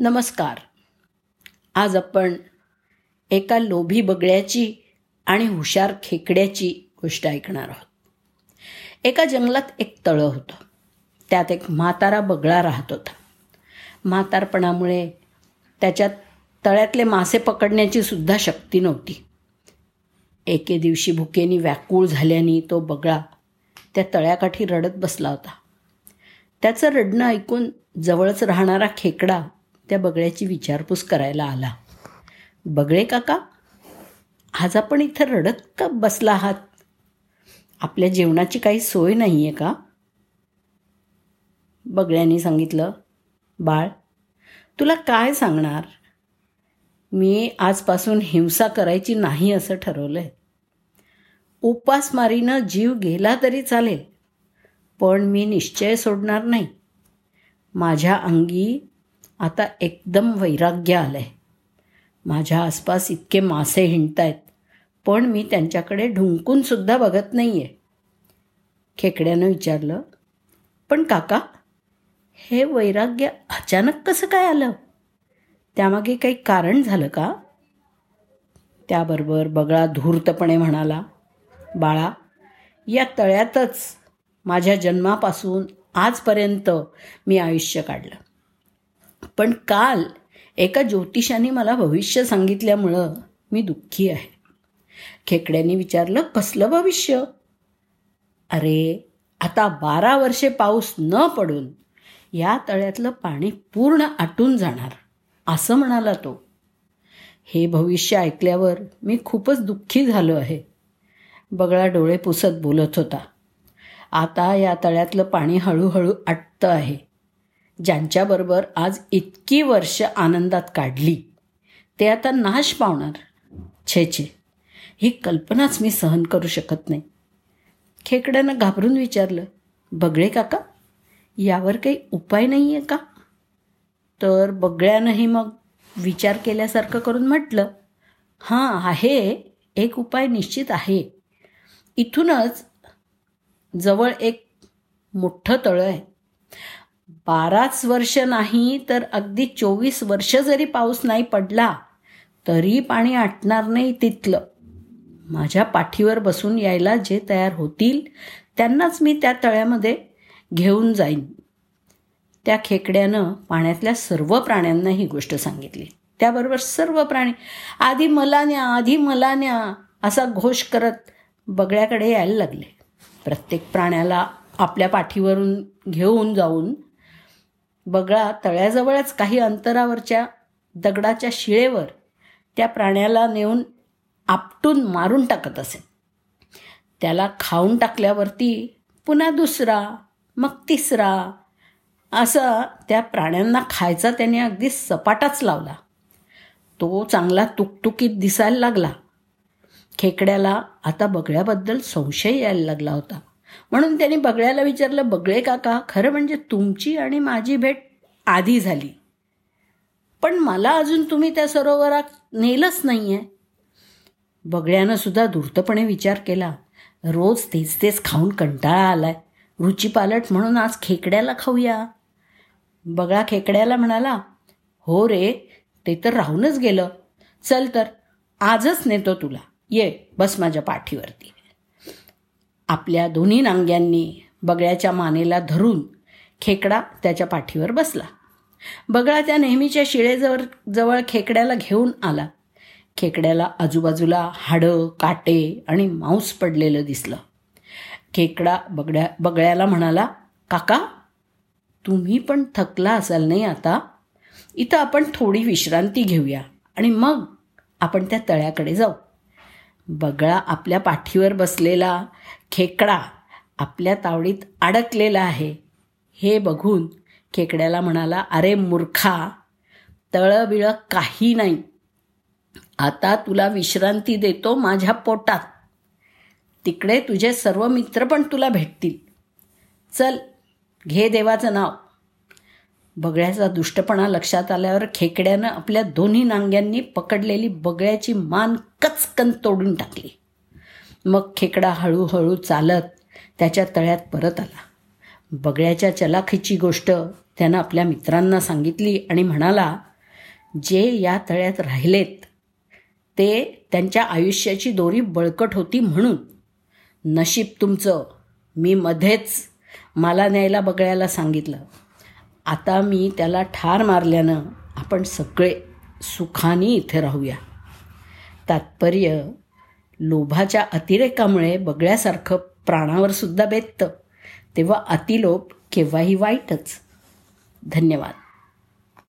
नमस्कार. आज आपण एका लोभी बगड्याची आणि हुशार खेकड्याची गोष्ट ऐकणार आहोत. एका जंगलात एक तळं होतं. त्यात एक म्हातारा बगळा राहत होता. म्हातारपणामुळे त्याच्यात तळ्यातले मासे पकडण्याची सुद्धा शक्ती नव्हती. एके दिवशी भुकेनी व्याकुळ झाल्याने तो बगळा त्या तळ्याकाठी रडत बसला होता. त्याचं रडणं ऐकून जवळच राहणारा खेकडा त्या बगळ्याची विचारपूस करायला आला. बगळे काका आज आपण इथं रडत का बसला आहात? आपल्या जेवणाची काही सोय नाही आहे का? बगळ्यांनी सांगितलं बाळ तुला काय सांगणार? मी आजपासून हिंसा करायची नाही असं ठरवलं आहे उपासमारीनं जीव गेला तरी चालेल पण मी निश्चय सोडणार नाही. माझ्या अंगी आता एकदम वैराग्य आलं आहे माझ्या आसपास इतके मासे हिंडत आहेत पण मी त्यांच्याकडे ढुंकूनसुद्धा बघत नाही आहे खेकड्यानं विचारलं पण काका हे वैराग्य अचानक कसं काय आलं? त्यामागे काही कारण झालं का? त्याबरोबर बगळा धूर्तपणे म्हणाला बाळा या तळ्यातच माझ्या जन्मापासून आजपर्यंत मी आयुष्य काढलं. पण काल एका ज्योतिषाने मला भविष्य सांगितल्यामुळं मी दुःखी आहे. खेकड्यांनी विचारलं कसलं भविष्य? अरे आता बारा वर्षे पाऊस न पडून या तळ्यातलं पाणी पूर्ण आटून जाणार असं म्हणाला तो. हे भविष्य ऐकल्यावर मी खूपच दुःखी झालो आहे. बगळा डोळे पुसत बोलत होता. आता या तळ्यातलं पाणी हळूहळू आटतं आहे. ज्यांच्याबरोबर आज इतकी वर्ष आनंदात काढली ते आता नाश पावणार. छे छे. ही कल्पनाच मी सहन करू शकत नाही. खेकड्यानं घाबरून विचारलं बगळे काका यावर काही उपाय नाही आहे का? तर बगळ्यानंही मग विचार केल्यासारखं करून म्हटलं हां आहे. एक उपाय निश्चित आहे. इथूनच जवळ एक मोठं तळं आहे. बाराच वर्ष नाही तर अगदी चोवीस वर्ष जरी पाऊस नाही पडला तरी पाणी आटणार नाही तिथलं. माझ्या पाठीवर बसून यायला जे तयार होतील त्यांनाच मी त्या तळ्यामध्ये घेऊन जाईन. त्या खेकड्यानं पाण्यातल्या सर्व प्राण्यांना ही गोष्ट सांगितली. त्याबरोबर सर्व प्राणी आधी मला न्या आधी मला न्या असा घोष करत बगड्याकडे यायला लागले. प्रत्येक प्राण्याला आपल्या पाठीवरून घेऊन जाऊन बगळा तळ्याजवळच काही अंतरावरच्या दगडाच्या शिळेवर त्या प्राण्याला नेऊन आपटून मारून टाकत असे. त्याला खाऊन टाकल्यावरती पुन्हा दुसरा मग तिसरा असा त्या प्राण्यांना खायचा त्याने अगदी सपाटाच लावला. तो चांगला तुकतुकीत दिसायला लागला. खेकड्याला आता बगळ्याबद्दल संशय यायला लागला होता. म्हणून त्याने बगळ्याला विचारलं बगळे काका खरं म्हणजे तुमची आणि माझी भेट आधी झाली. पण मला अजून तुम्ही त्या सरोवरात नेलंच नाही आहे बगळ्यानं सुद्धा धूर्तपणे विचार केला. रोज तेच तेच खाऊन कंटाळा आलाय. रुची पालट म्हणून आज खेकड्याला खाऊया. बगळा खेकड्याला म्हणाला हो रे ते तर राहूनच गेलं. चल तर आजच नेतो तुला. ये बस माझ्या पाठीवरती. आपल्या दोन्ही नांग्यांनी बगळ्याच्या मानेला धरून खेकडा त्याच्या पाठीवर बसला. बगळा त्या नेहमीच्या शिळेजवळ जवळ खेकड्याला घेऊन आला. खेकड्याला आजूबाजूला हाडं काटे आणि मांस पडलेलं दिसलं. खेकडा बगड्या बगळ्याला म्हणाला काका तुम्ही पण थकला असाल नाही आता? इथं आपण थोडी विश्रांती घेऊया आणि मग आपण त्या तळ्याकडे जाऊ. बगळा आपल्या पाठीवर बसलेला खेकडा आपल्या तावडीत अडकलेला आहे. हे बघून खेकड्याला म्हणाला अरे मूर्खा तळं बिळं काही नाही. आता तुला विश्रांती देतो माझ्या पोटात. तिकडे तुझे सर्व मित्र पण तुला भेटतील. चल घे देवाचं नाव. बगळ्याचा दुष्टपणा लक्षात आल्यावर खेकड्यानं आपल्या दोन्ही नांग्यांनी पकडलेली बगळ्याची मान पचकन तोडून टाकली. मग खेकडा हळूहळू चालत त्याच्या तळ्यात परत आला. बगळ्याच्या चलाखीची गोष्ट त्यानं आपल्या मित्रांना सांगितली आणि म्हणाला जे या तळ्यात राहिलेत ते त्यांच्या आयुष्याची दोरी बळकट होती म्हणून. नशीब तुमचं. मी मध्येच मला न्यायला बगळ्याला सांगितलं. आता मी त्याला ठार मारल्यानं आपण सगळे सुखाने इथे राहूया. तात्पर्य लोभाच्या अतिरेकामुळे बगळ्यासारखं प्राणावर सुद्धा बेततं. तेव्हा अतिलोभ केव्हाही वाईटच. धन्यवाद.